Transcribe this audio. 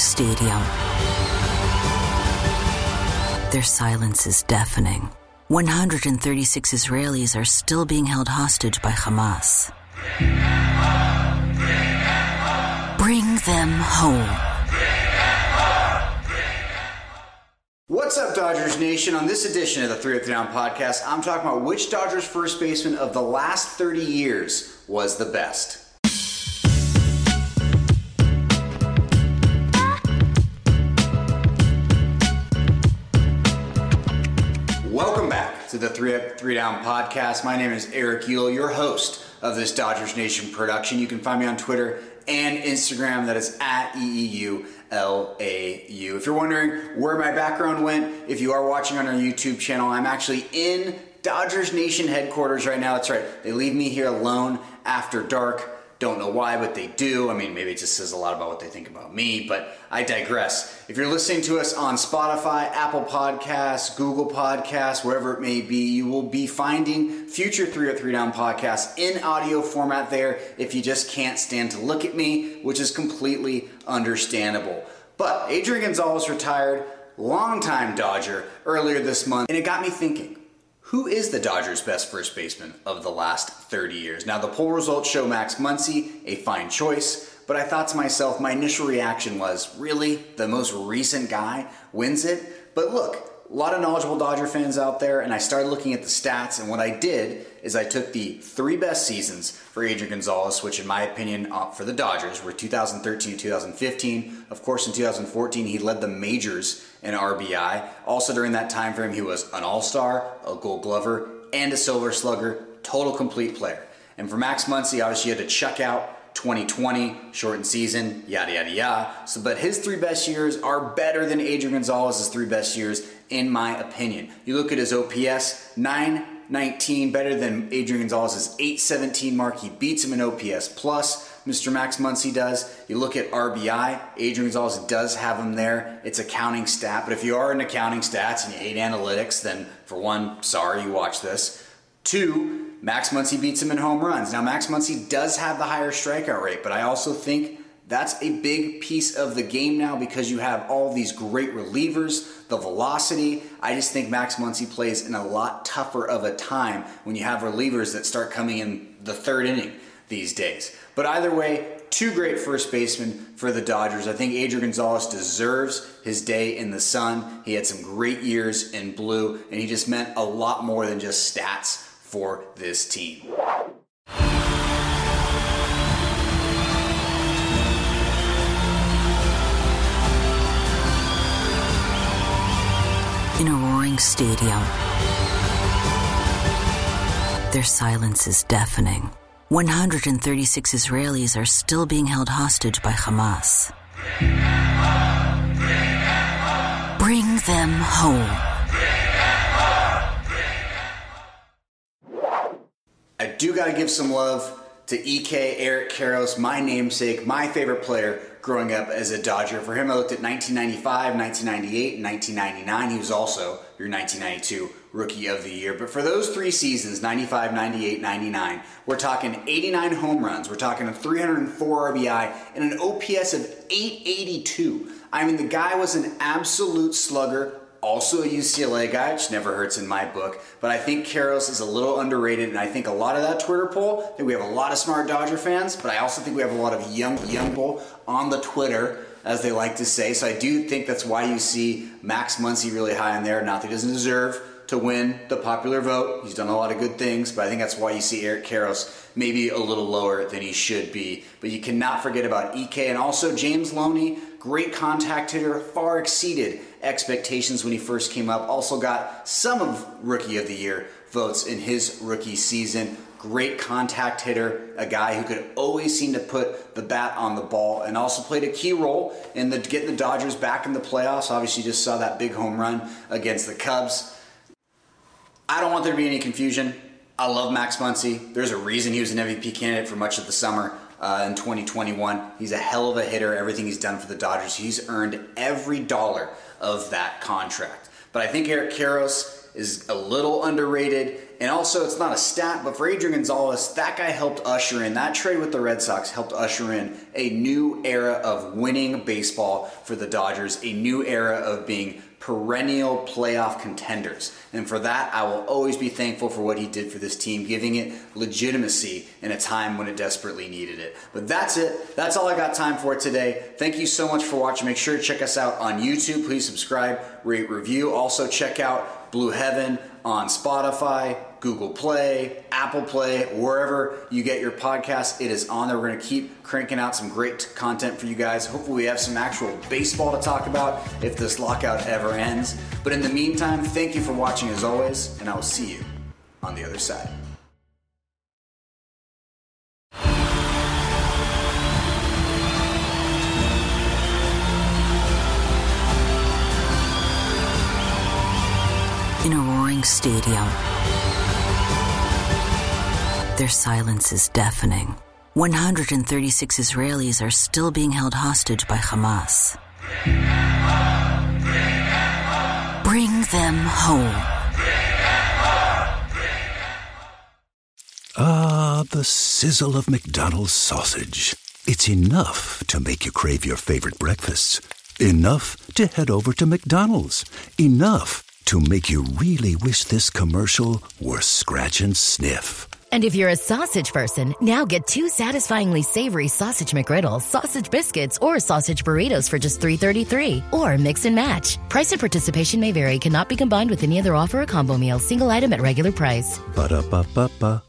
stadium. Their silence is deafening. 136 Israelis are still being held hostage by Hamas. Bring them home. What's up, Dodgers Nation? On this edition of the 3 Down podcast, I'm talking about which Dodgers first baseman of the last 30 years was the best. The Three Up, Three Down podcast. My name is Eric Eulau, your host of this Dodgers Nation production. You can find me on Twitter and Instagram. That is at EEU. L-A-U. If you're wondering where my background went, if you are watching on our YouTube channel, I'm actually in Dodgers Nation headquarters right now. That's right. They leave me here alone after dark. Don't know why, but they do. I mean, maybe it just says a lot about what they think about me, but I digress. If you're listening to us on Spotify, Apple Podcasts, Google Podcasts, wherever it may be, you will be finding future 3 Up 3 Down podcasts in audio format there if you just can't stand to look at me, which is completely understandable. But Adrian Gonzalez retired, longtime Dodger, earlier this month, and it got me thinking who is the Dodgers' best first baseman of the last 30 years? Now, the poll results show Max Muncy, a fine choice, but I thought to myself, my initial reaction was, really? The most recent guy wins it? But look, a lot of knowledgeable Dodger fans out there, and I started looking at the stats. And what I did is I took the three best seasons for Adrian Gonzalez, which, in my opinion, uh, for the Dodgers were 2013 2015. Of course, in 2014, he led the majors in RBI. Also, during that time frame, he was an All Star, a Gold Glover, and a Silver Slugger. Total complete player. And for Max Muncy, obviously, he had to check out 2020, shortened season, yada yada yada. So, but his three best years are better than Adrian Gonzalez's three best years, in my opinion. You look at his OPS, 919, better than Adrian Gonzalez's 817 mark. He beats him in OPS plus. Mr. Max Muncy does. You look at RBI, Adrian Gonzalez does have him there. It's a counting stat, but if you are in accounting stats and you hate analytics, then for one, sorry you watch this. Two, Max Muncy beats him in home runs. Now, Max Muncy does have the higher strikeout rate, but I also think that's a big piece of the game now because you have all these great relievers, the velocity. I just think Max Muncy plays in a lot tougher of a time when you have relievers that start coming in the third inning these days. But either way, two great first basemen for the Dodgers. I think Adrian Gonzalez deserves his day in the sun. He had some great years in blue, and he just meant a lot more than just stats for this team. In a roaring stadium, their silence is deafening. 136 Israelis are still being held hostage by Hamas. Bring them home. I do got to give some love to EK Eric Karros, my namesake, my favorite player growing up as a Dodger. For him, I looked at 1995, 1998, and 1999. He was also your 1992 Rookie of the Year. But for those three seasons, 95, 98, 99, we're talking 89 home runs, we're talking a 304 RBI, and an OPS of 882. I mean, the guy was an absolute slugger also a UCLA guy, which never hurts in my book. But I think Karros is a little underrated, and I think a lot of that Twitter poll, I think we have a lot of smart Dodger fans, but I also think we have a lot of young young bull on the Twitter, as they like to say. So I do think that's why you see Max Muncy really high in there. Not that he doesn't deserve to win the popular vote. He's done a lot of good things, but I think that's why you see Eric Karros maybe a little lower than he should be. But you cannot forget about EK and also James Loney, great contact hitter, far exceeded expectations when he first came up. Also got some of Rookie of the Year votes in his rookie season. Great contact hitter, a guy who could always seem to put the bat on the ball, and also played a key role in the getting the Dodgers back in the playoffs. Obviously, just saw that big home run against the Cubs. I don't want there to be any confusion. I love Max Muncy. There's a reason he was an MVP candidate for much of the summer uh, in 2021. He's a hell of a hitter. Everything he's done for the Dodgers, he's earned every dollar of that contract. But I think Eric Karros is a little underrated. And also, it's not a stat, but for Adrian Gonzalez, that guy helped usher in, that trade with the Red Sox helped usher in a new era of winning baseball for the Dodgers, a new era of being perennial playoff contenders. And for that, I will always be thankful for what he did for this team, giving it legitimacy in a time when it desperately needed it. But that's it. That's all I got time for today. Thank you so much for watching. Make sure to check us out on YouTube. Please subscribe, rate, review. Also, check out Blue Heaven on Spotify, Google Play, Apple Play, wherever you get your podcast. It is on there. We're going to keep cranking out some great content for you guys. Hopefully, we have some actual baseball to talk about if this lockout ever ends. But in the meantime, thank you for watching as always, and I will see you on the other side. In a roaring stadium, their silence is deafening. 136 Israelis are still being held hostage by Hamas. Bring them home. Ah, the sizzle of McDonald's sausage. It's enough to make you crave your favorite breakfasts. Enough to head over to McDonald's. Enough to make you really wish this commercial were scratch and sniff. And if you're a sausage person, now get two satisfyingly savory sausage McGriddles, sausage biscuits, or sausage burritos for just $3.33. Or mix and match. Price and participation may vary, cannot be combined with any other offer or combo meal, single item at regular price. Ba-da-ba-ba-ba.